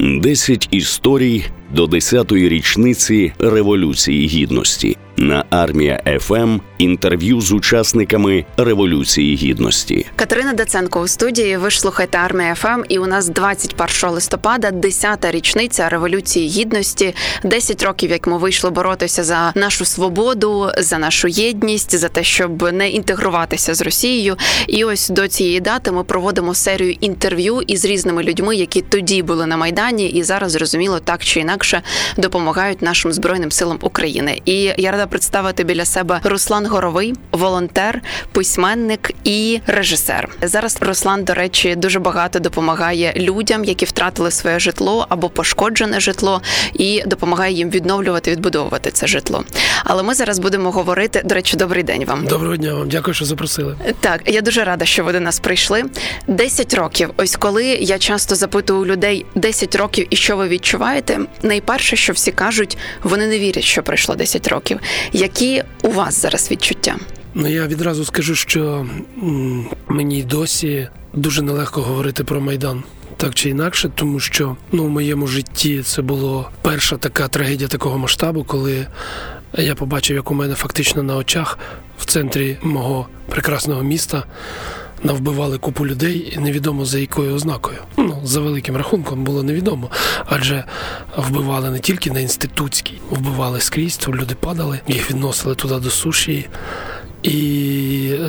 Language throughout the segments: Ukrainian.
10 історій до 10-ї річниці Революції Гідності на армія ФМ інтерв'ю з учасниками Революції Гідності. Катерина Даценко у студії. Ви ж слухаєте армія ФМ, і у нас 21 листопада, 10-та річниця Революції Гідності. 10 років, як ми вийшли боротися за нашу свободу, за нашу єдність, за те, щоб не інтегруватися з Росією. І ось до цієї дати ми проводимо серію інтерв'ю із різними людьми, які тоді були на майдані, і зараз зрозуміло так чи інакше допомагають нашим збройним силам України. І я рада представити біля себе Руслан Горовий, волонтер, письменник і режисер. Зараз Руслан, до речі, дуже багато допомагає людям, які втратили своє житло або пошкоджене житло, і допомагає їм відновлювати, відбудовувати це житло. Але ми зараз будемо говорити. До речі, добрий день вам. Доброго дня вам, дякую, що запросили. Так, я дуже рада, що ви до нас прийшли. Десять років. Ось коли я часто запитую людей 10 років і що ви відчуваєте, найперше, що всі кажуть, вони не вірять, що пройшло 10 років. Які у вас зараз відчуття? Ну я відразу скажу, що мені досі дуже нелегко говорити про майдан. Так чи інакше, тому що ну в моєму житті це було перша така трагедія такого масштабу, коли я побачив, як у мене фактично на очах в центрі мого прекрасного міста навбивали купу людей, і невідомо за якою ознакою. Ну за великим рахунком було невідомо, адже вбивали не тільки на інститутській, вбивали скрізь, то люди падали, їх відносили туди до суші. І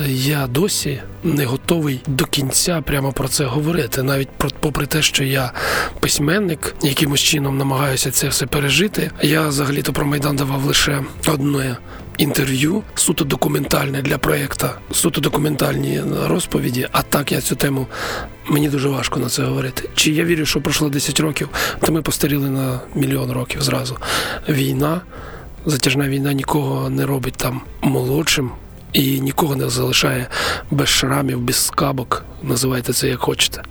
я досі не готовий до кінця прямо про це говорити, навіть про попри те, що я письменник, якимось чином намагаюся це все пережити. Я взагалі-то про майдан давав лише одне інтерв'ю, суто документальне для проєкту, суто документальні розповіді. А так я цю тему мені дуже важко на це говорити. Чи я вірю, що пройшло 10 років, то ми постаріли на мільйон років зразу. Війна, затяжна війна нікого не робить там молодшим. І нікого не залишає без шрамів, без скабок. Називайте це як хочете.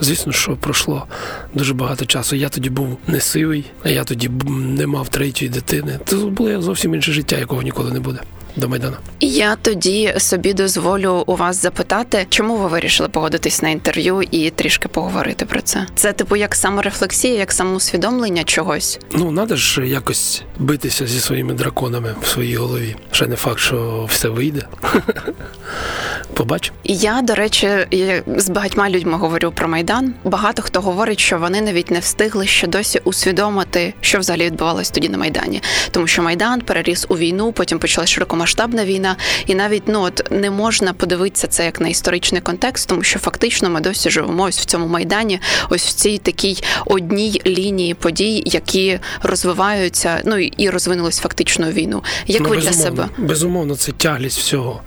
Звісно, що пройшло дуже багато часу. Я тоді був не сивий, а я тоді не мав третьої дитини. Це було зовсім інше життя, якого ніколи не буде до майдану. Я тоді собі дозволю у вас запитати, чому ви вирішили погодитись на інтерв'ю і трішки поговорити про це. Це типу як саморефлексія, як самоусвідомлення чогось. Ну треба ж якось битися зі своїми драконами в своїй голові. Ще не факт, що все вийде. Побачимо. Я, до речі, з багатьма людьми говорю про майдан. Багато хто говорить, що вони навіть не встигли ще досі усвідомити, що взагалі відбувалось тоді на майдані, тому що майдан переріс у війну, потім почалась широкомасштабна війна, і навіть ну от не можна подивитися це як на історичний контекст, тому що фактично ми досі живемо ось в цьому майдані, ось в цій такій одній лінії подій, які розвиваються, ну і розвинулись фактично війну. Як ну, ви для себе безумовно, це тяглість всього,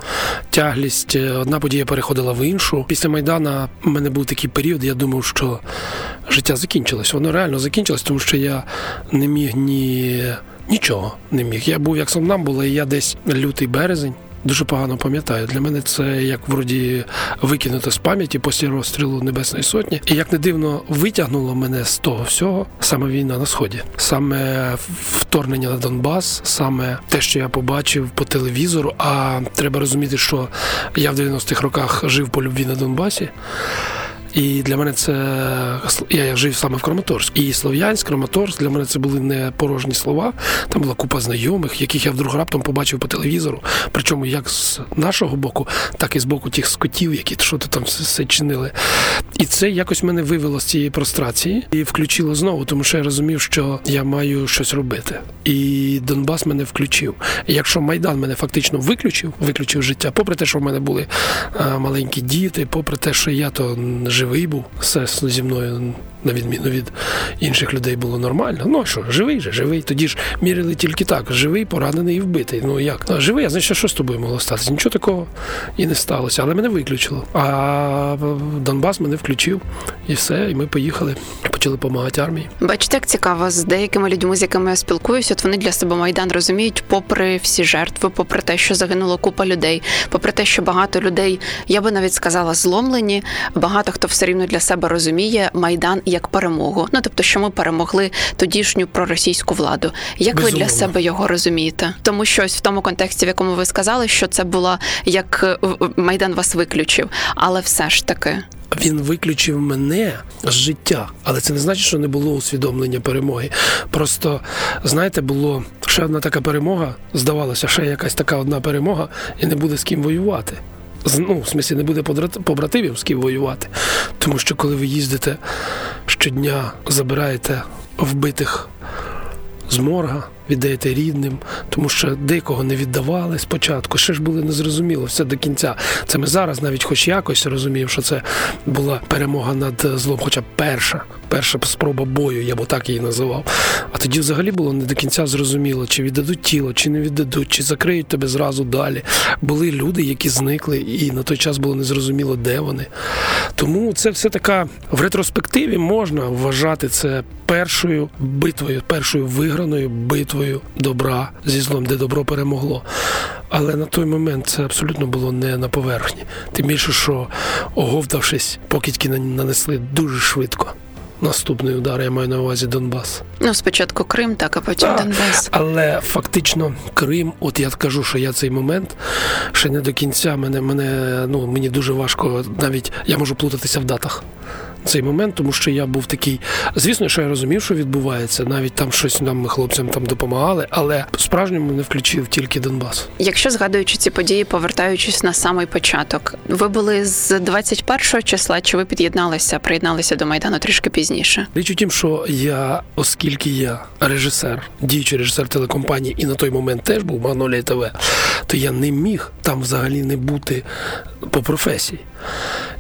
тяглість е, одна подія переходила в іншу. Після Майдана в мене був такий період, я думав, що життя закінчилось. Воно реально закінчилось, тому що я не міг ні нічого не міг. Я був як сам нам була, і я десь лютий березень. Дуже погано пам'ятаю. Для мене це як вроді викинуто з пам'яті після розстрілу Небесної Сотні. І як не дивно витягнуло мене з того всього, саме війна на сході, саме вторгнення на Донбас, саме те, що я побачив по телевізору. А треба розуміти, що я в 90-х роках жив по любві на Донбасі. І для мене це я жив саме в Краматорськ. І Слов'янськ, Краматорськ для мене це були не порожні слова. Там була купа знайомих, яких я вдруг раптом побачив по телевізору. Причому як з нашого боку, так і з боку тих скотів, які що то там все чинили. І це якось мене вивело з цієї прострації і включило знову, тому що я розумів, що я маю щось робити. І Донбас мене включив. Якщо Майдан мене фактично виключив, виключив життя, попри те, що в мене були маленькі діти, попри те, що я то жив живий був, все зі мною, на відміну від інших людей, було нормально. Ну що, живий же, живий. Тоді ж мірили тільки так: живий, поранений і вбитий. Ну як? Ну, живий, а значить, що з тобою могло статися? Нічого такого і не сталося. Але мене виключило. А Донбас мене включив і все. І ми поїхали, почали допомагати армії. Бачите, як цікаво, з деякими людьми, з якими я спілкуюся, от вони для себе майдан розуміють, попри всі жертви, попри те, що загинуло купа людей, попри те, що багато людей, я би навіть сказала, зломлені. Багато хто все рівно для себе розуміє майдан перемогу. Ну тобто, що ми перемогли тодішню проросійську владу. Як Безумовно. ви для себе його розумієте? Тому що ось в тому контексті, в якому ви сказали, що це була як майдан вас виключив, але все ж таки. він виключив мене з життя, але це не значить, що не було усвідомлення перемоги. Просто знаєте, було ще одна така перемога. Здавалося, ще якась така одна перемога, і не буде з ким воювати. Ну, в смислі, не буде побратимів з ким воювати. Тому що коли ви їздите щодня, забираєте вбитих з морга, віддаєте рідним, тому що декого не віддавали спочатку. Ще ж було незрозуміло все до кінця. Це ми зараз навіть хоч якось розуміємо, що це була перемога над злом, хоча перша, перша спроба бою, я б так її називав. А тоді взагалі було не до кінця зрозуміло, чи віддадуть тіло, чи не віддадуть, чи закриють тебе зразу далі. Були люди, які зникли, і на той час було незрозуміло, де вони. Тому це все така в ретроспективі можна вважати це першою битвою, першою виграною битвою добра зі злом, де добро перемогло. Але на той момент це абсолютно було не на поверхні. Тим більше, що оговтавшись, покидьки нанесли дуже швидко. Наступний удар я маю на увазі Донбас. Ну, спочатку Крим, так, а потім так, Донбас. Але фактично Крим, от я кажу, що я цей момент ще не до кінця мене мене ну мені дуже важко, навіть я можу плутатися в датах цей момент, тому що я був такий. Звісно, що я розумів, що відбувається. Навіть там щось нам ми хлопцям там допомагали, але справжньому не включив тільки Донбас. Якщо згадуючи ці події, повертаючись на самий початок, ви були з 21 числа, чи ви під'єдналися, приєдналися до майдану трішки пізніше? Річ у тім, що я, оскільки я режисер, діючий режисер телекомпанії, і на той момент теж був Магнолія ТВ, то я не міг там взагалі не бути по професії.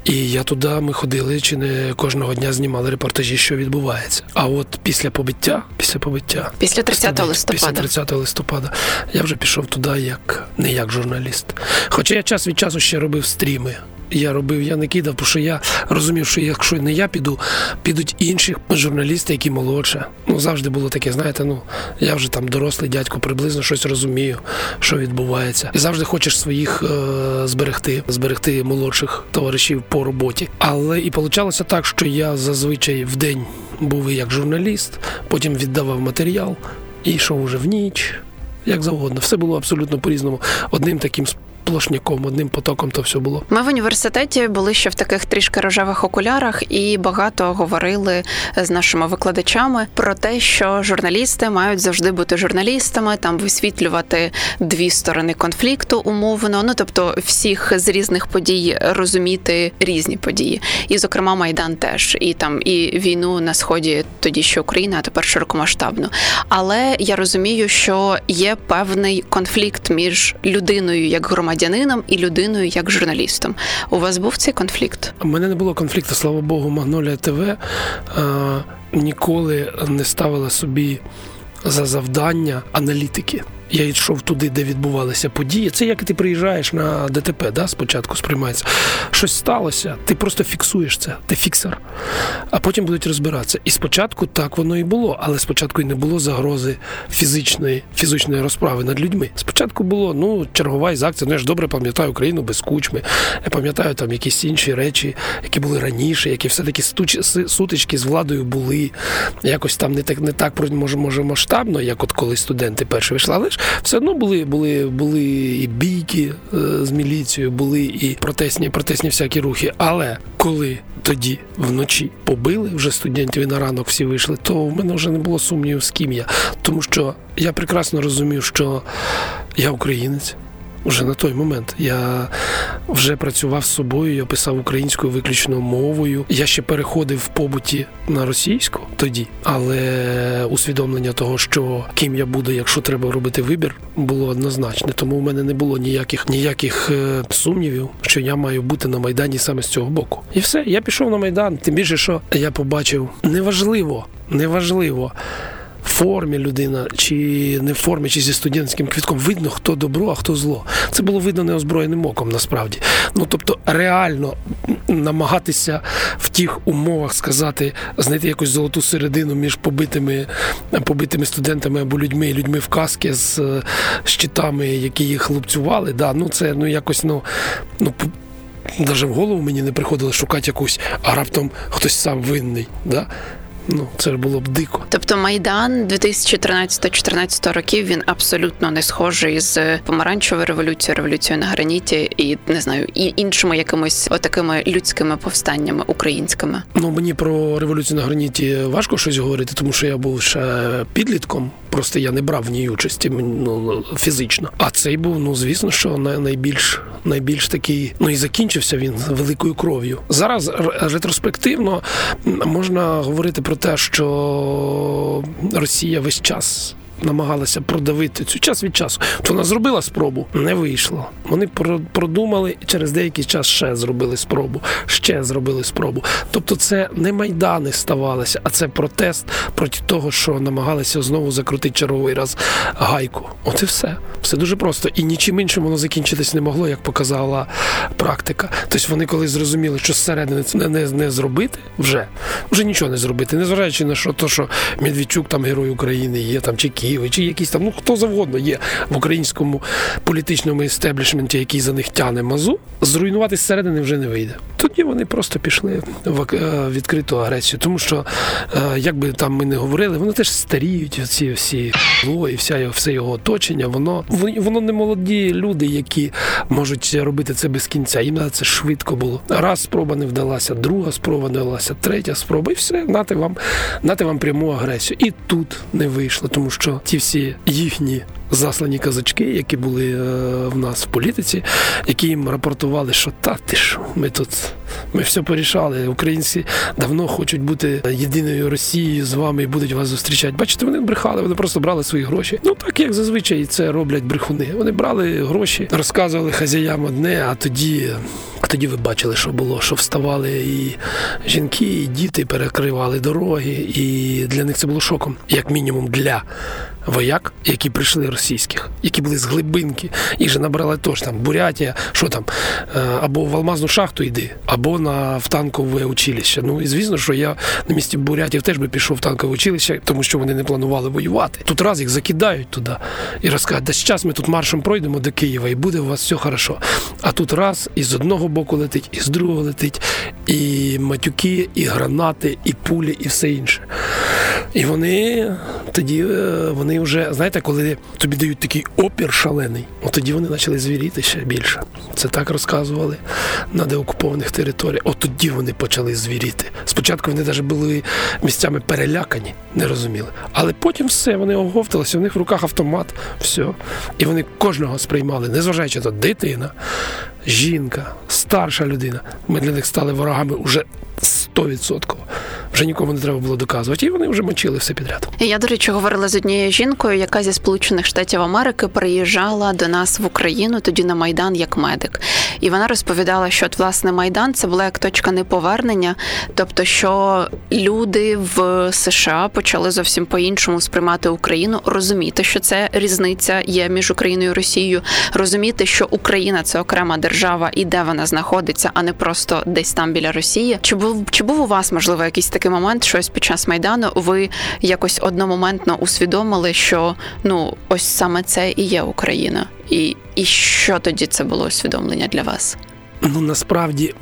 І я туди ми ходили, чи не кожного дня знімали репортажі, що відбувається. А от після побиття, після побиття, після 30 листопада, після 30 листопада, я вже пішов туди як не як журналіст. Хоча я час від часу ще робив стріми я робив, я не кидав, тому що я розумів, що якщо не я піду, підуть інші журналісти, які молодше. Ну завжди було таке, знаєте, ну я вже там дорослий дядько, приблизно щось розумію, що відбувається. І завжди хочеш своїх е- зберегти, зберегти молодших товаришів по роботі. Але і получалося так, що я зазвичай в день був як журналіст, потім віддавав матеріал і йшов уже в ніч. Як завгодно, все було абсолютно по різному. Одним таким сплошняком, одним потоком то все було. Ми в університеті були ще в таких трішки рожевих окулярах і багато говорили з нашими викладачами про те, що журналісти мають завжди бути журналістами, там висвітлювати дві сторони конфлікту умовно. Ну тобто, всіх з різних подій розуміти різні події, і зокрема майдан теж і там і війну на сході, тоді що Україна, а тепер широкомасштабно. Але я розумію, що є певний конфлікт між людиною як громадянином, громадянином і людиною як журналістом. У вас був цей конфлікт? У мене не було конфлікту, слава Богу, Магнолія ТВ а, ніколи не ставила собі за завдання аналітики. Я йшов туди, де відбувалися події. Це як ти приїжджаєш на ДТП, да, спочатку сприймається. Щось сталося, ти просто фіксуєш це, ти фіксер. А потім будуть розбиратися. І спочатку так воно і було, але спочатку і не було загрози фізичної фізичної розправи над людьми. Спочатку було ну, чергова із акція. Ну я ж добре пам'ятаю Україну без кучми. Я пам'ятаю там якісь інші речі, які були раніше, які все-таки сутички з владою були. Якось там не так не так може, може масштабно, як от коли студенти перші вийшли. Але ж все одно були були, були і бійки е, з міліцією, були і протестні протестні всякі рухи. Але коли тоді вночі побили вже студентів і на ранок всі вийшли, то в мене вже не було сумнівів, з ким я. Тому що я прекрасно розумів, що я українець вже на той момент. Я вже працював з собою, я писав українською виключно мовою. Я ще переходив в побуті на російську тоді, але усвідомлення того, що ким я буду, якщо треба робити вибір, було однозначне. Тому в мене не було ніяких ніяких е, сумнівів, що я маю бути на майдані саме з цього боку. І все, я пішов на майдан. Тим більше, що я побачив неважливо, неважливо формі людина, чи не в формі, чи зі студентським квітком, видно, хто добро, а хто зло. Це було видно неозброєним оком, насправді. Ну тобто, реально намагатися в тих умовах сказати, знайти якусь золоту середину між побитими побитими студентами або людьми, людьми в каски з щитами, які їх хлопцювали. Да, ну це ну якось ну ну. Навіть в голову мені не приходило шукати якусь, а раптом хтось сам винний. Да? Ну це ж було б дико. Тобто майдан 2013-14 років він абсолютно не схожий з помаранчевою революцією, революцією на граніті і не знаю, і іншими якимись отакими людськими повстаннями українськими. Ну мені про революцію на граніті важко щось говорити, тому що я був ще підлітком. Просто я не брав в ній участі ну, фізично. А цей був, ну звісно, що найбільш найбільш такий, ну і закінчився він великою кров'ю. Зараз ретроспективно можна говорити про те, що Росія весь час намагалася продавити цю час від часу. То вона зробила спробу, не вийшло. Вони продумали через деякий час ще зробили спробу, ще зробили спробу. Тобто, це не майдани ставалися, а це протест проти того, що намагалися знову закрутити черговий раз гайку. От і все. Все дуже просто. І нічим іншим воно закінчитись не могло, як показала практика. Тобто вони, коли зрозуміли, що зсередини це не, не, не зробити, вже вже нічого не зробити, незважаючи на що, то, що Медведчук там герой України є там чи Києва, чи якісь там, ну хто завгодно є в українському політичному істеблішменті, який за них тяне мазу, зруйнувати зсередини вже не вийде. Тоді вони просто пішли в е, відкриту агресію, тому що е, як би там ми не говорили, вони теж старіють. Ці всі і вся все його оточення. Воно воно не молоді люди, які можуть робити це без кінця. Їм це швидко було. Раз спроба не вдалася, друга спроба не вдалася, третя спроба, і все нати вам нати вам пряму агресію. І тут не вийшло, тому що ті всі їхні заслані казачки, які були е, в нас в політиці, які їм рапортували, що та ти що, ми тут ми все порішали. Українці давно хочуть бути єдиною Росією з вами і будуть вас зустрічати. Бачите, вони брехали, вони просто брали свої гроші. Ну так як зазвичай це роблять брехуни. Вони брали гроші, розказували хазяям одне, а тоді. Тоді ви бачили, що було, що вставали і жінки, і діти перекривали дороги, і для них це було шоком, як мінімум для вояк, які прийшли російських, які були з глибинки, їх же набрали теж там Бурятія, що там, е, або в Алмазну шахту йди, або на в танкове училище. Ну і звісно, що я на місці Бурятів теж би пішов в танкове училище, тому що вони не планували воювати. Тут раз їх закидають туди і розкажуть, да зараз ми тут маршем пройдемо до Києва, і буде у вас все хорошо. А тут раз і з одного боку летить, і з другого летить, і матюки, і гранати, і пулі, і все інше. І вони тоді е, вони вже, знаєте, коли тобі дають такий опір шалений, от тоді вони почали звіріти ще більше. Це так розказували на деокупованих територіях. От тоді вони почали звіріти. Спочатку вони навіть були місцями перелякані, не розуміли. Але потім все, вони оговталися, у них в руках автомат, все. І вони кожного сприймали, незважаючи на дитина, жінка, старша людина. Ми для них стали ворогами уже 100%. Вже нікому не треба було доказувати, і вони вже мочили все підряд. Я, до речі, говорила з однією жінкою, яка зі Сполучених Штатів Америки приїжджала до нас в Україну тоді на Майдан як медик. І вона розповідала, що от, власне Майдан це була як точка неповернення, тобто, що люди в США почали зовсім по-іншому сприймати Україну, розуміти, що це різниця є між Україною і Росією, розуміти, що Україна це окрема держава і де вона знаходиться, а не просто десь там біля Росії. Чи був чи був у вас можливо якийсь такий момент, щось під час майдану ви якось одномоментно усвідомили, що ну ось саме це і є Україна, і, і що тоді це було усвідомлення для вас? Ну насправді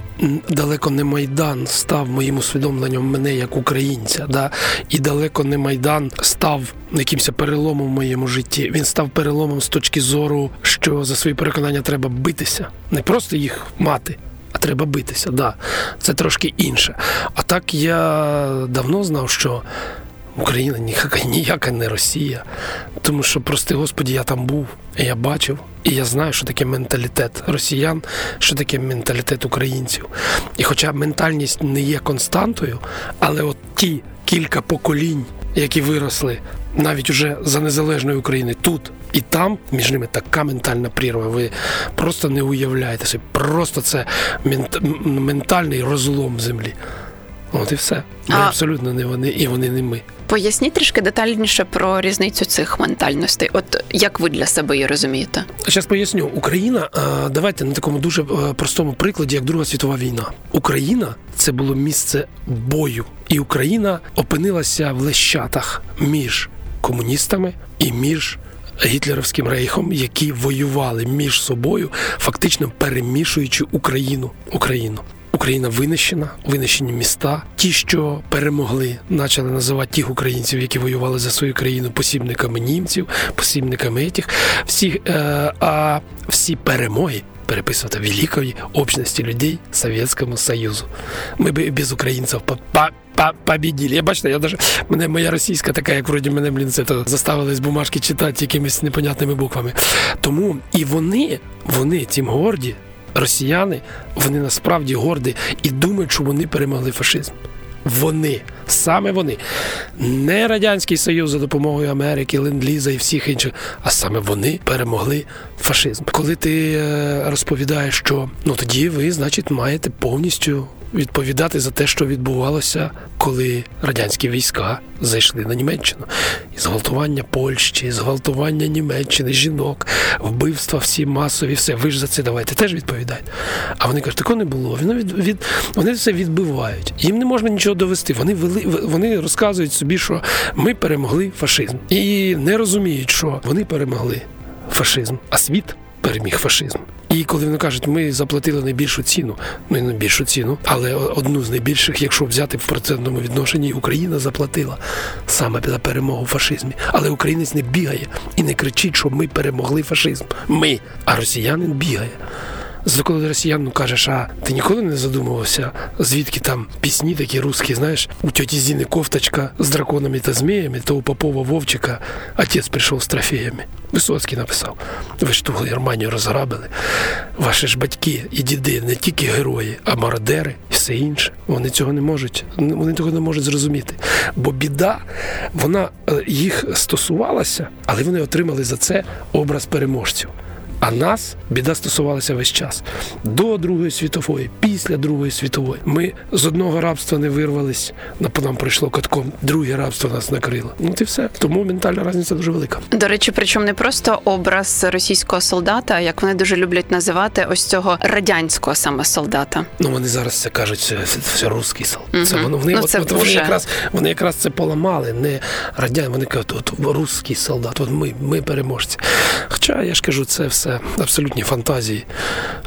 далеко не майдан став моїм усвідомленням мене як українця, да і далеко не майдан став якимось переломом в моєму житті. Він став переломом з точки зору, що за свої переконання треба битися, не просто їх мати а треба битися. Да, Це трошки інше. А так я давно знав, що Україна ніяка, ніяка не Росія. Тому що, прости Господі, я там був, я бачив, і я знаю, що таке менталітет росіян, що таке менталітет українців. І хоча ментальність не є константою, але от ті кілька поколінь, які виросли навіть уже за незалежної України тут і там між ними така ментальна прірва. Ви просто не уявляєте собі. Просто це ментальний розлом землі. От і все. Ми а... абсолютно не вони, і вони не ми. Поясніть трішки детальніше про різницю цих ментальностей. От як ви для себе її розумієте? Зараз поясню. Україна, давайте на такому дуже простому прикладі, як Друга світова війна. Україна це було місце бою, і Україна опинилася в лещатах між комуністами і між гітлерівським рейхом, які воювали між собою, фактично перемішуючи Україну. Україну. Україна винищена, винищені міста. Ті, що перемогли, почали називати тих українців, які воювали за свою країну посібниками німців, посібниками етіх. Всі, е, а всі перемоги переписувати великої общності людей Совєтському Союзу. Ми б без українців побіділи. Я бачите, я даже мене моя російська така, як вроді мене блін, це то заставили з бумажки читати якимись непонятними буквами. Тому і вони, вони цим горді, росіяни, вони насправді горді і думають, що вони перемогли фашизм. Вони, саме вони, не Радянський Союз за допомогою Америки, Ленд-Ліза і всіх інших, а саме вони перемогли фашизм. Коли ти е, розповідаєш, що ну тоді ви, значить, маєте повністю відповідати за те, що відбувалося, коли радянські війська зайшли на Німеччину. І зґвалтування Польщі, зґвалтування Німеччини, жінок, вбивства всі масові, все. Ви ж за це давайте теж відповідаєте. А вони кажуть, такого не було. Вони від, від вони все відбивають. Їм не можна нічого довести. Вони вели, вони розказують собі, що ми перемогли фашизм, і не розуміють, що вони перемогли фашизм, а світ переміг фашизм. І коли вони кажуть, ми заплатили найбільшу ціну, ну і найбільшу ціну, але одну з найбільших, якщо взяти в процентному відношенні, Україна заплатила саме за перемогу в фашизмі. Але українець не бігає і не кричить, що ми перемогли фашизм. Ми, а росіянин бігає. Коли росіян кажеш, а ти ніколи не задумувався, звідки там пісні такі русські, знаєш, у тьоті Зіни кофточка з драконами та зміями, то у Попова Вовчика отець прийшов з трофеями. Висоцький написав: ви ж ту Германію розграбили. Ваші ж батьки і діди не тільки герої, а мародери і все інше. Вони цього не можуть, вони цього не можуть зрозуміти. Бо біда, вона е, їх стосувалася, але вони отримали за це образ переможців. А нас біда стосувалася весь час до Другої світової, після Другої світової. Ми з одного рабства не вирвались, по нам прийшло катком, друге рабство нас накрило. Ну і все. Тому ментальна різниця дуже велика. До речі, причому не просто образ російського солдата, як вони дуже люблять називати ось цього радянського саме солдата. Ну вони зараз це кажуть, це, це, це русський солдат. Угу. Це вони вони, ну, це от, вони якраз вони якраз це поламали, не радян. Вони кажуть, от русський солдат. От ми, ми переможці. Хоча я ж кажу, це все абсолютні фантазії,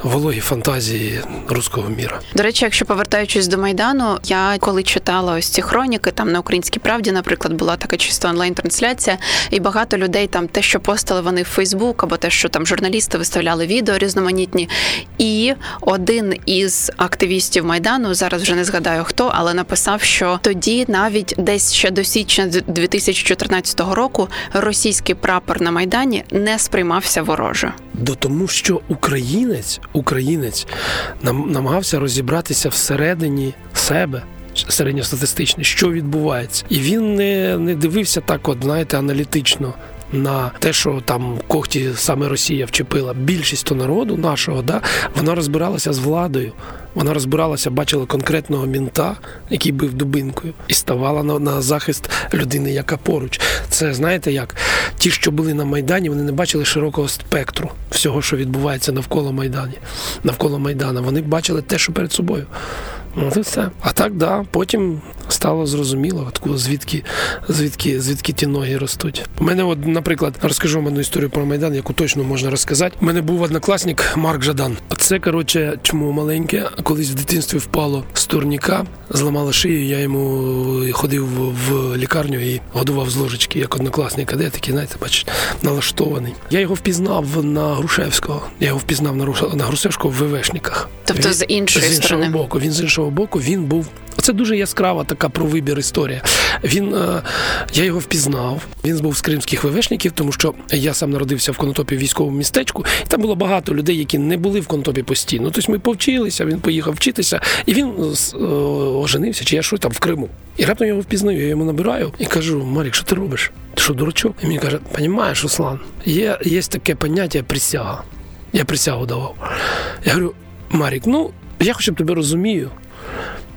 вологі фантазії руського міра. До речі, якщо повертаючись до майдану, я коли читала ось ці хроніки, там на українській правді, наприклад, була така чисто онлайн-трансляція, і багато людей там те, що постали вони в Фейсбук, або те, що там журналісти виставляли відео різноманітні. І один із активістів майдану зараз вже не згадаю хто, але написав, що тоді навіть десь ще до січня 2014 року російський прапор на майдані не сприймався вороже. До тому, що українець, українець нам намагався розібратися всередині себе. Середньостатистичний, що відбувається, і він не не дивився так, от знаєте, аналітично на те, що там когті саме Росія вчепила. Більшість народу нашого, да, вона розбиралася з владою. Вона розбиралася, бачила конкретного мінта, який бив дубинкою, і ставала на, на захист людини, яка поруч. Це знаєте як? Ті, що були на Майдані, вони не бачили широкого спектру всього, що відбувається навколо Майдані, навколо Майдана. Вони бачили те, що перед собою. Ну, це все. А так, да, потім стало зрозуміло, звідки звідки, звідки ті ноги ростуть. У мене, от, наприклад, розкажу вам одну історію про Майдан, яку точно можна розказати. У мене був однокласник Марк Жадан. Це, коротше, чому маленьке, колись в дитинстві впало з турніка, зламало шию, я йому ходив в лікарню і годував з ложечки, як однокласник кадет, такий, знаєте, бачиш, налаштований. Я його впізнав на Грушевського. Я його впізнав на Грушевського в ВВшниках. Тобто з іншої з іншого сторони. боку. Він з іншого боку він був. Це дуже яскрава така про вибір історія. Він е, я його впізнав. Він був з кримських ВВшників, тому що я сам народився в Конотопі в військовому містечку, і там було багато людей, які не були в Конотопі постійно. Тобто ми повчилися, він поїхав вчитися, і він е, оженився, чи я що там в Криму. І раптом я його впізнаю, я йому набираю і кажу: Марік, що ти робиш? Ти що, дурачок? І він каже: Понімаєш, Руслан, є, є таке поняття присяга. Я присягу давав. Я говорю, Марік, ну я хоча б тебе розумію.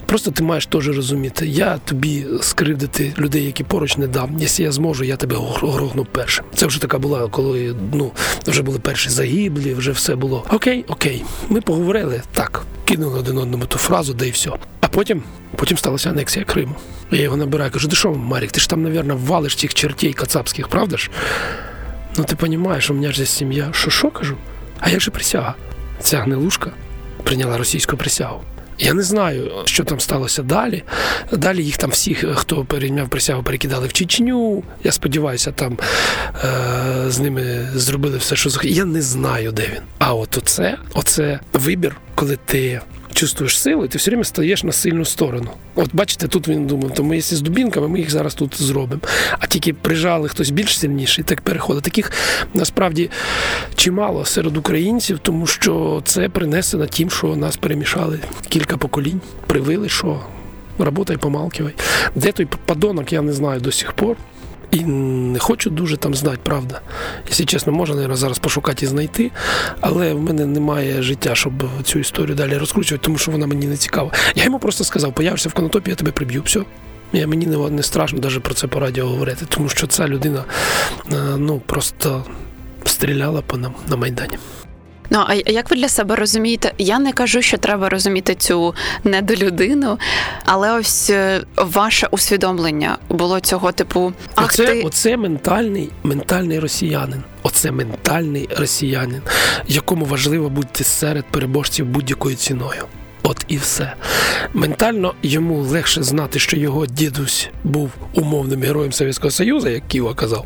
Просто ти маєш теж розуміти, я тобі скривдити людей, які поруч не дам. Якщо я зможу, я тебе грохну першим. Це вже така була, коли ну вже були перші загиблі, вже все було. Окей, окей, ми поговорили так, кинули один одному ту фразу, да і все. А потім потім сталася анексія Криму. Я його набираю, кажу, ти що, Марік, ти ж там, мабуть, валиш цих чертей кацапських, правда ж? Ну ти розумієш, у мене ж є сім'я. Що що кажу? А як же присяга? Ця гнилушка прийняла російську присягу. Я не знаю, що там сталося далі. Далі їх там всіх, хто перейняв присягу, перекидали в Чечню. Я сподіваюся, там е- з ними зробили все, що захотіли. Я не знаю, де він. А от оце, оце вибір, коли ти чувствуєш силу, ти все время стаєш на сильну сторону. От бачите, тут він думав, то ми якщо з дубінками, ми їх зараз тут зробимо. А тільки прижали хтось більш сильніший, так переходить. Таких насправді чимало серед українців, тому що це принесено тим, що нас перемішали кілька поколінь, привили, що роботай, помалкивай. Де той подонок, я не знаю до сих пор. І не хочу дуже там знати, правда. Якщо чесно, можна наверное, зараз пошукати і знайти, але в мене немає життя, щоб цю історію далі розкручувати, тому що вона мені не цікава. Я йому просто сказав, появишся в конотопі, я тебе приб'ю. Все. Я, Мені не, не страшно навіть про це по радіо говорити, тому що ця людина ну, просто стріляла по нам на Майдані. Ну а як ви для себе розумієте? Я не кажу, що треба розуміти цю недолюдину, але ось е, ваше усвідомлення було цього типу. Ах, оце, ти... оце ментальний, ментальний росіянин. Оце ментальний росіянин, якому важливо бути серед переможців будь-якою ціною. От і все. Ментально йому легше знати, що його дідусь був умовним героєм Совєтського Союзу, як Ківа казав,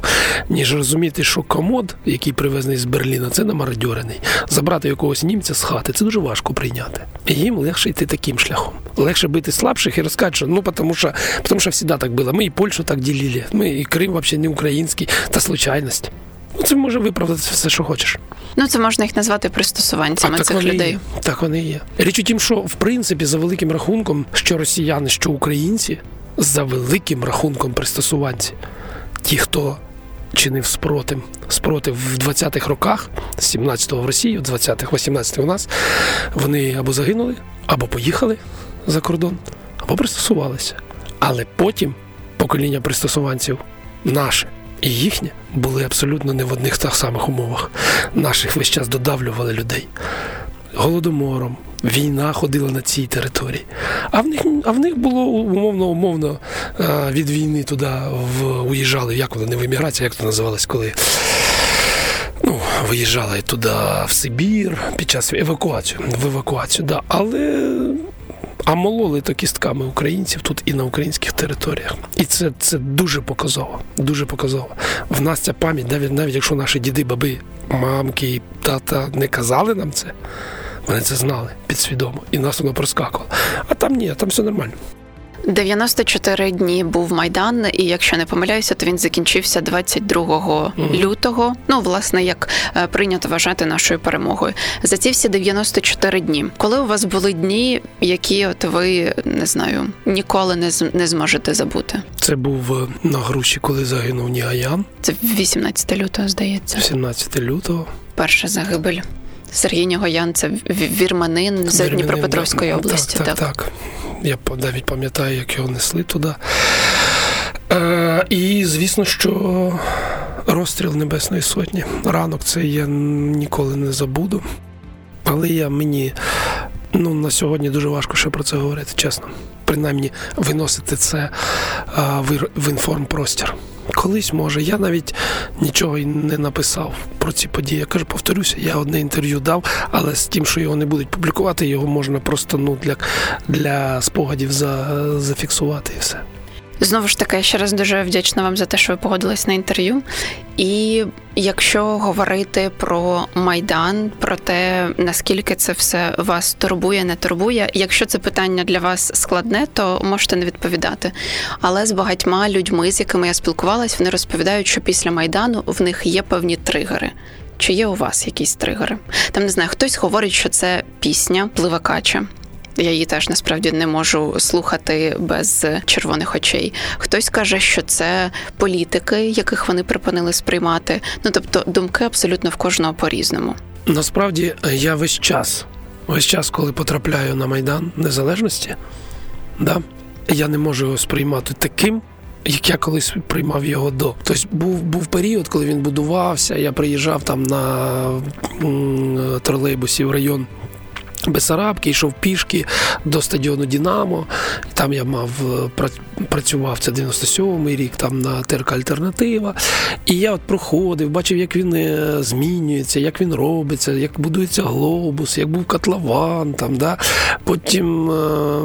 ніж розуміти, що комод, який привезений з Берліна, це намародьорений. Забрати якогось німця з хати це дуже важко прийняти. І їм легше йти таким шляхом. Легше бити слабших і розказати, що ну тому що тому що завжди так було. Ми і Польщу так ділили. Ми і Крим взагалі не український, та случайність. Ну, це може виправдати все, що хочеш. Ну, це можна їх назвати пристосуванцями а, цих людей. Є. Так вони є. Річ у тім, що в принципі, за великим рахунком, що росіяни, що українці, за великим рахунком пристосуванці, ті, хто чинив спротив, спротив в 20-х роках, 17-го в Росії, в 20-х, 18-х у нас, вони або загинули, або поїхали за кордон, або пристосувалися. Але потім покоління пристосуванців наше і їхні були абсолютно не в одних тих самих умовах. Наших весь час додавлювали людей голодомором. Війна ходила на цій території. А в них а в них було умовно умовно від війни туди в, уїжджали, як вони не в еміграції, як це називалось, коли ну, виїжджали туди в Сибір під час евакуації, в евакуацію. Да. Але а мололи то кістками українців тут і на українських територіях. І це це дуже показово. Дуже показово. В нас ця пам'ять, навіть навіть якщо наші діди, баби, мамки, тата не казали нам це, вони це знали підсвідомо, і нас воно проскакувало. А там ні, там все нормально. 94 дні був майдан, і якщо не помиляюся, то він закінчився 22 mm. лютого. Ну, власне, як е, прийнято вважати нашою перемогою за ці всі 94 дні. Коли у вас були дні, які от ви не знаю, ніколи не не зможете забути? Це був е, на груші, коли загинув Нігаян. Це 18 лютого, здається. 17 лютого. Перша загибель. Сергій Нігоян, це вірманин з Дніпропетровської області. Так, так, так. Я навіть пам'ятаю, як його несли туди. Е, І звісно, що розстріл Небесної Сотні. Ранок це я ніколи не забуду. Але я мені ну, на сьогодні дуже важко ще про це говорити, чесно. Принаймні виносити це в, в інформпростір. Колись може, я навіть нічого й не написав про ці події. Я кажу, повторюся, я одне інтерв'ю дав, але з тим, що його не будуть публікувати, його можна просто ну для для спогадів за, зафіксувати і все. Знову ж таки, ще раз дуже вдячна вам за те, що ви погодились на інтерв'ю. І якщо говорити про майдан, про те наскільки це все вас турбує, не турбує. Якщо це питання для вас складне, то можете не відповідати. Але з багатьма людьми, з якими я спілкувалась, вони розповідають, що після майдану в них є певні тригери. Чи є у вас якісь тригери? Там не знаю, хтось говорить, що це пісня пливакача. Я її теж насправді не можу слухати без червоних очей. Хтось каже, що це політики, яких вони припинили сприймати. Ну тобто думки абсолютно в кожного по різному. Насправді я весь час, весь час, коли потрапляю на майдан незалежності, да, я не можу його сприймати таким. Як я колись приймав його до. Тобто був був період, коли він будувався. Я приїжджав там на тролейбусі в район Бесарабки, йшов пішки до стадіону Дінамо. Там я мав е, працював це 97-й рік, там на ТРК Альтернатива. І я от проходив, бачив, як він е, змінюється, як він робиться, як будується глобус, як був котлован. Там, да? Потім е,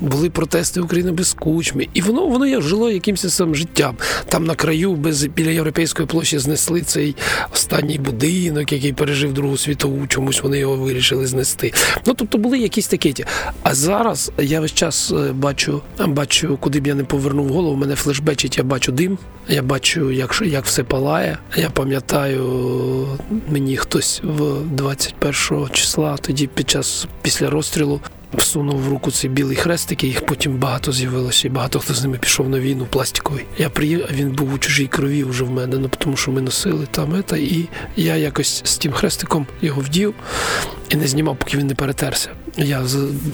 були протести України без кучми. І воно воно я жило якимось сам життям. Там на краю без біля європейської площі знесли цей останній будинок, який пережив Другу світову, чомусь вони його вирішили знести. Ну тобто були якісь такі. ті. А зараз я весь час е, бачу, бачу, куди б я не повернув голову. Мене флешбечить, я бачу дим. Я бачу, як як все палає. Я пам'ятаю, мені хтось в 21 числа, тоді під час після розстрілу всунув в руку цей білий хрестик, і їх потім багато з'явилося, і багато хто з ними пішов на війну пластиковий. Я приїхав, він був у чужій крові вже в мене, ну тому що ми носили там ета, і я якось з тим хрестиком його вдів і не знімав, поки він не перетерся. Я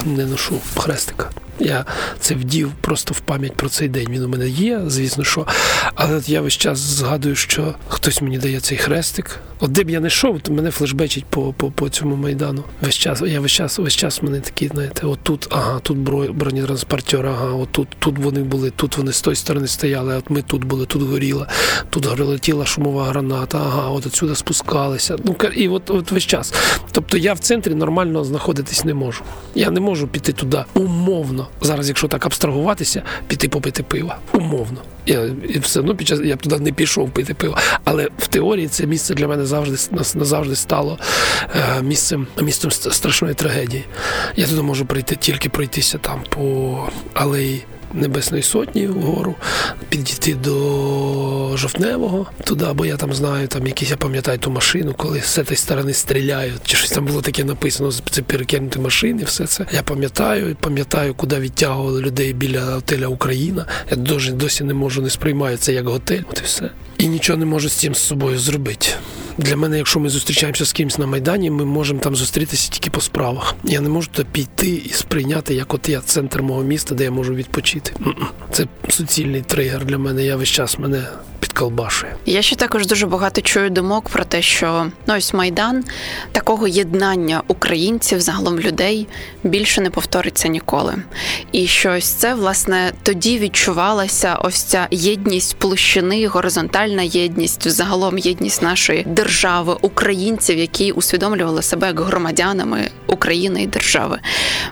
не ношу хрестика. Я це вдів просто в пам'ять про цей день. Він у мене є, звісно, що. Але я весь час згадую, що хтось мені дає цей хрестик. От де б я не йшов, то мене флешбечить по по, по цьому майдану. Весь час, я весь час, весь час мене такі, знаєте, отут, ага, тут бронетранспортер, ага, отут, тут вони були, тут вони з тої сторони стояли, от ми тут були, тут горіла, тут летіла шумова граната, ага, от отсюди спускалися. Ну і от, от весь час. Тобто я в центрі нормально знаходитись не можу. Я не можу піти туди умовно зараз, якщо так абстрагуватися, піти попити пива. Умовно. Я і все одно під час я б туди не пішов пити пиво. Але в теорії це місце для мене завжди назавжди стало е, місцем місцем страшної трагедії. Я туди можу прийти тільки пройтися там по алеї. Небесної Сотні вгору, підійти до жовтневого туди, бо я там знаю, там якісь я пам'ятаю ту машину, коли з цієї сторони стріляють. Чи щось там було таке написано, це перекинути машини, все це. Я пам'ятаю, пам'ятаю, куди відтягували людей біля готеля Україна. Я досі досі не можу не сприймаю це як готель. От і все. І нічого не можу з цим з собою зробити. Для мене, якщо ми зустрічаємося з кимось на Майдані, ми можемо там зустрітися тільки по справах. Я не можу туди піти і сприйняти, як от я центр мого міста, де я можу відпочити. Це суцільний тригер для мене. Я весь час мене підколбашує. Я ще також дуже багато чую думок про те, що ну ось майдан такого єднання українців, загалом людей більше не повториться ніколи. І що ось це власне тоді відчувалася ось ця єдність площини, горизонтальна єдність, загалом єдність нашої українців, які усвідомлювали себе як громадянами України і держави.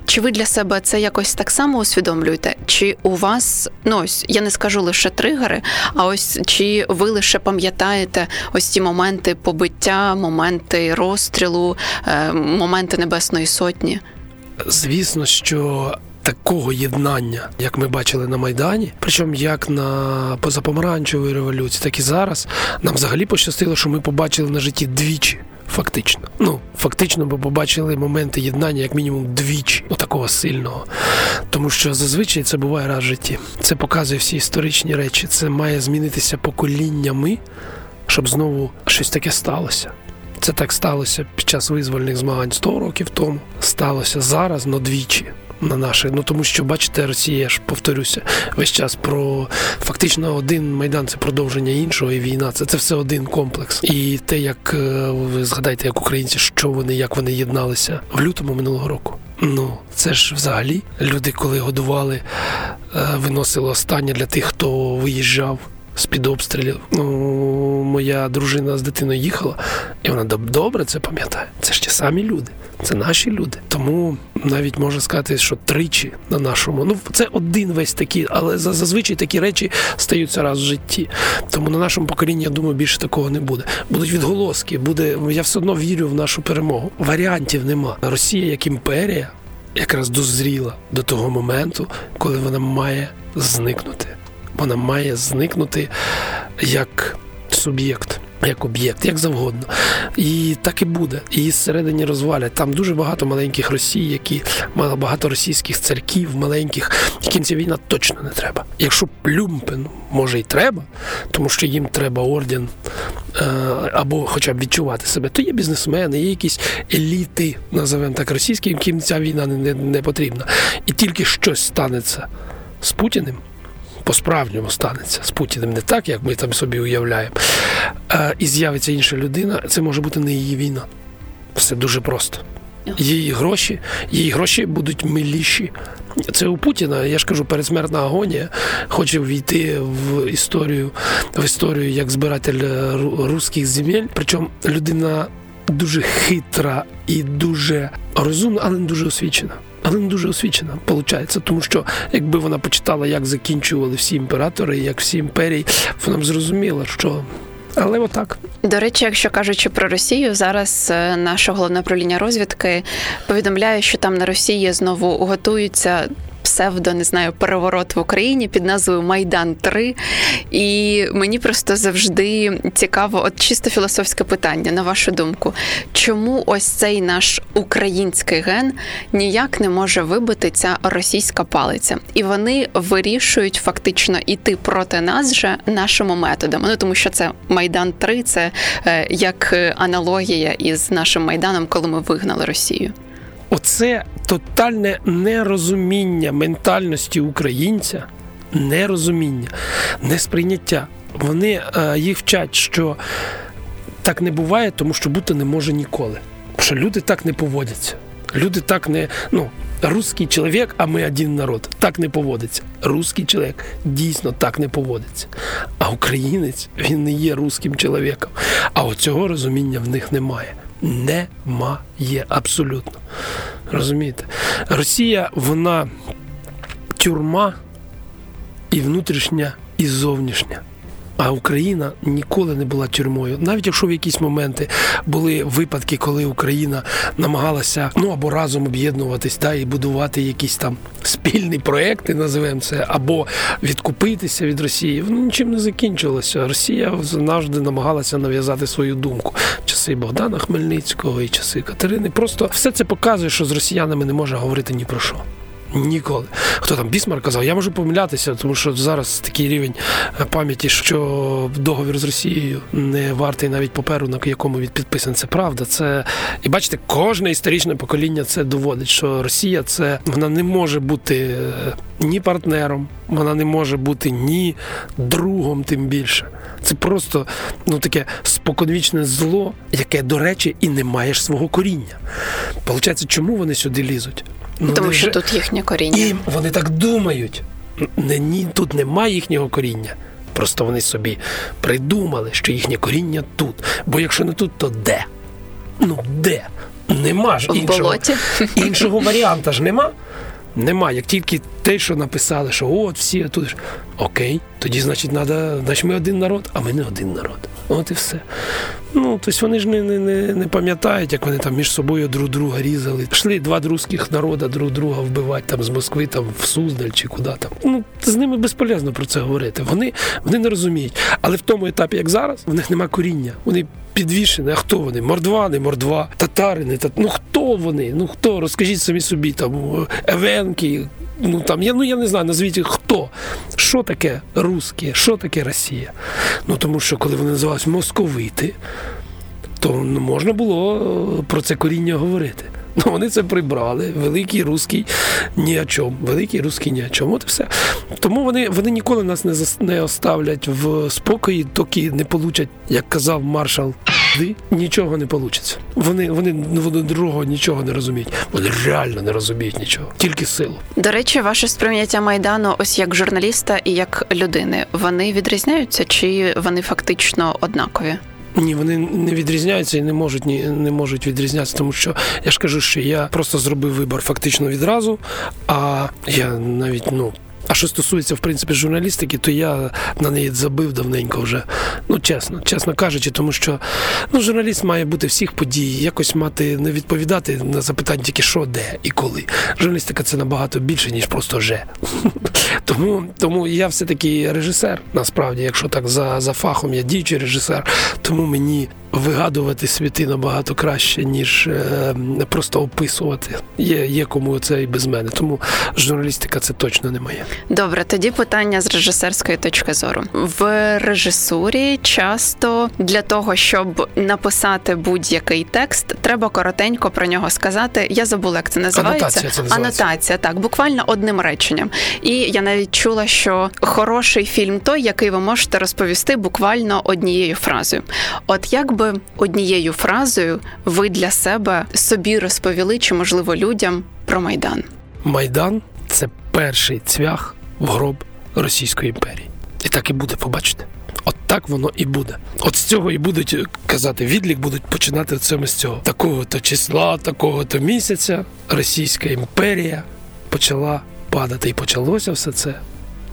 Чи ви для себе це якось так само усвідомлюєте? Чи у вас ну ось я не скажу лише тригери, а ось чи ви лише пам'ятаєте ось ці моменти побиття, моменти розстрілу, е, моменти Небесної Сотні? Звісно, що. Такого єднання, як ми бачили на Майдані, причому як на позапомаранчевої революції, так і зараз, нам взагалі пощастило, що ми побачили на житті двічі Фактично, ну фактично, ми побачили моменти єднання, як мінімум, двічі ну, такого сильного. Тому що зазвичай це буває раз в житті. Це показує всі історичні речі. Це має змінитися поколіннями, щоб знову щось таке сталося. Це так сталося під час визвольних змагань 100 років тому. Сталося зараз, но двічі на наше. Ну тому що, бачите, Росія ж повторюся весь час про фактично один майдан це продовження іншого, і війна це це все один комплекс. І те, як е, ви згадаєте, як українці, що вони, як вони єдналися в лютому минулого року. Ну, це ж взагалі люди, коли годували, е, виносили останнє для тих, хто виїжджав з під обстрілів. Ну, моя дружина з дитиною їхала, і вона добре це пам'ятає. Це ж ті самі люди, це наші люди. Тому навіть можна сказати, що тричі на нашому. Ну це один весь такий, але зазвичай такі речі стаються раз в житті. Тому на нашому поколінні, я думаю, більше такого не буде. Будуть відголоски, буде. Я все одно вірю в нашу перемогу. Варіантів нема. Росія як імперія якраз дозріла до того моменту, коли вона має зникнути. Вона має зникнути як суб'єкт. Як об'єкт, як завгодно. І так і буде. Її зсередині розвалять. Там дуже багато маленьких Росій, які мали багато російських царків, маленьких, яким ця війна точно не треба. Якщо Плюмпен, може й треба, тому що їм треба орден е, або хоча б відчувати себе, то є бізнесмени, є якісь еліти, називаємо так російські, яким ця війна не, не, не потрібна. І тільки щось станеться з Путіним по-справжньому станеться з Путіним, не так, як ми там собі уявляємо. І з'явиться інша людина, це може бути не її війна. Все дуже просто. Її гроші, її гроші будуть миліші. Це у Путіна, я ж кажу, передсмертна агонія хоче війти в історію в історію як збиратель русських земель. Причому людина дуже хитра і дуже розумна, але не дуже освічена. Але не дуже освічена, виходить, тому що якби вона почитала, як закінчували всі імператори, як всі імперії, вона б зрозуміла, що але отак. До речі, якщо кажучи про Росію, зараз е, наше головне управління розвідки повідомляє, що там на Росії знову готуються псевдо не знаю переворот в Україні під назвою Майдан 3 І мені просто завжди цікаво, от чисто філософське питання, на вашу думку, чому ось цей наш український ген ніяк не може вибити ця російська палиця, і вони вирішують фактично іти проти нас же нашими методами. Ну тому що це Майдан 3 це е, як аналогія із нашим майданом, коли ми вигнали Росію. Оце тотальне нерозуміння ментальності українця, нерозуміння, несприйняття. Вони е, їх вчать, що так не буває, тому що бути не може ніколи. Що люди так не поводяться. Люди так не. ну, Русський чоловік, а ми один народ. Так не поводиться. Русський чоловік дійсно так не поводиться. А українець він не є русським чоловіком. А оцього розуміння в них немає немає абсолютно. Розумієте? Росія, вона тюрма і внутрішня, і зовнішня. А Україна ніколи не була тюрмою. Навіть якщо в якісь моменти були випадки, коли Україна намагалася ну або разом об'єднуватись, да, і будувати якісь там спільні проекти, називаємо це, або відкупитися від Росії, воно нічим не закінчилося. Росія завжди намагалася нав'язати свою думку. Часи Богдана Хмельницького і часи Катерини. Просто все це показує, що з росіянами не може говорити ні про що. Ніколи. Хто там Бісмар казав, я можу помилятися, тому що зараз такий рівень е, пам'яті, що договір з Росією не вартий навіть паперу, на якому він підписаний. Це правда. Це і бачите, кожне історичне покоління це доводить, що Росія це вона не може бути е, ні партнером, вона не може бути ні другом, тим більше. Це просто ну таке споконвічне зло, яке, до речі, і не маєш свого коріння. Получається, чому вони сюди лізуть? Ну, Тому що тут їхнє коріння. І вони так думають. Не, ні, Тут немає їхнього коріння. Просто вони собі придумали, що їхнє коріння тут. Бо якщо не тут, то де? Ну де? Нема ж іншого, іншого варіанта ж нема. Нема. Як тільки те, що написали, що от всі тут. Окей, тоді, значить, треба, значить, ми один народ, а ми не один народ. От і все. Ну, тобто вони ж не не, не, пам'ятають, як вони там між собою друг друга різали. Пішли два друзьких народа друг друга вбивати там з Москви, там в Суздаль чи куди там. Ну, з ними безполезно про це говорити. Вони вони не розуміють. Але в тому етапі, як зараз, в них нема коріння. Вони підвішені. А хто вони? Мордва, не мордва, татари, не татари. Ну хто вони? Ну хто? Розкажіть самі собі там Евенки. Ну там я ну я не знаю, назвіть хто, що таке русське, що таке Росія. Ну тому що коли вони називались московити, то ну, можна було про це коріння говорити. Ну, Вони це прибрали. Великий русський ні о чому. Великий русський ні о чому. От все. Тому вони вони ніколи нас не не оставлять в спокої, доки не получать, як казав маршал, нічого не вийде. Вони вони, вони другого нічого не розуміють. Вони реально не розуміють нічого, тільки силу. До речі, ваше сприйняття майдану, ось як журналіста і як людини, вони відрізняються чи вони фактично однакові? Ні, вони не відрізняються і не можуть ні не можуть відрізнятися, тому що я ж кажу, що я просто зробив вибор фактично відразу. А я навіть ну а що стосується, в принципі, журналістики, то я на неї забив давненько вже. Ну, чесно, чесно кажучи, тому що ну, журналіст має бути всіх подій, якось мати не відповідати на запитання тільки що, де і коли. Журналістика це набагато більше, ніж просто «же». Тому тому я все-таки режисер, насправді, якщо так за за фахом я діючий режисер, тому мені вигадувати світи набагато краще, ніж е, просто описувати. Є є кому це і без мене. Тому журналістика це точно не моє. Добре, тоді питання з режисерської точки зору. В режисурі часто для того, щоб написати будь-який текст, треба коротенько про нього сказати. Я забула, як це називається. Анотація, це називається. Анотація, так, буквально одним реченням. І я навіть чула, що хороший фільм той, який ви можете розповісти буквально однією фразою. От як би однією фразою ви для себе собі розповіли, чи можливо людям про майдан? Майдан це перший цвях в гроб Російської імперії, і так і буде, побачите. От так воно і буде. От з цього і будуть казати, відлік будуть починати саме з цього. Такого-то числа, такого-то місяця Російська імперія почала падати. І почалося все це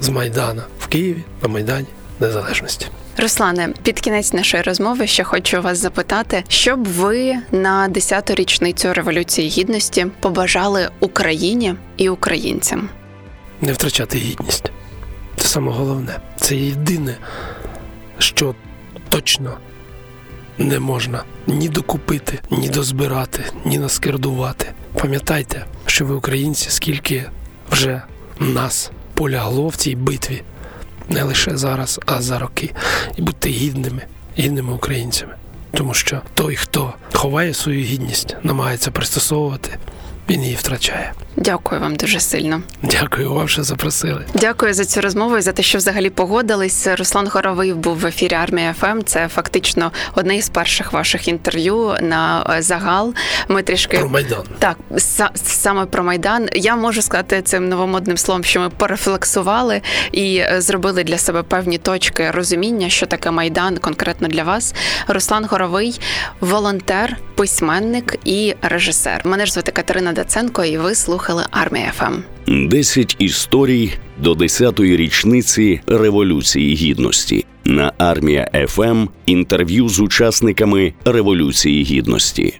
з Майдана в Києві на Майдані Незалежності. Руслане, під кінець нашої розмови ще хочу вас запитати, що б ви на 10-ту річницю революції гідності побажали Україні і українцям? Не втрачати гідність. Це саме головне. Це єдине, що точно не можна ні докупити, ні дозбирати, ні наскердувати. Пам'ятайте, що ви українці, скільки вже нас полягло в цій битві, не лише зараз, а за роки. І будьте гідними, гідними українцями. Тому що той, хто ховає свою гідність, намагається пристосовувати, він її втрачає. Дякую вам дуже сильно. Дякую вам, що запросили. Дякую за цю розмову і за те, що взагалі погодились. Руслан Горовий був в ефірі Армія ФМ. Це фактично одне із перших ваших інтерв'ю на е, загал. Ми трішки про майдан. Так, саме про майдан. Я можу сказати цим новомодним словом, що ми порефлексували і е, зробили для себе певні точки розуміння, що таке майдан конкретно для вас. Руслан Горовий, волонтер, письменник і режисер. Мене ж звати Катерина Даценко, і ви слухаєте слухали Армія ФМ. Десять історій до 10-ї річниці Революції Гідності на армія ФМ. Інтерв'ю з учасниками Революції Гідності.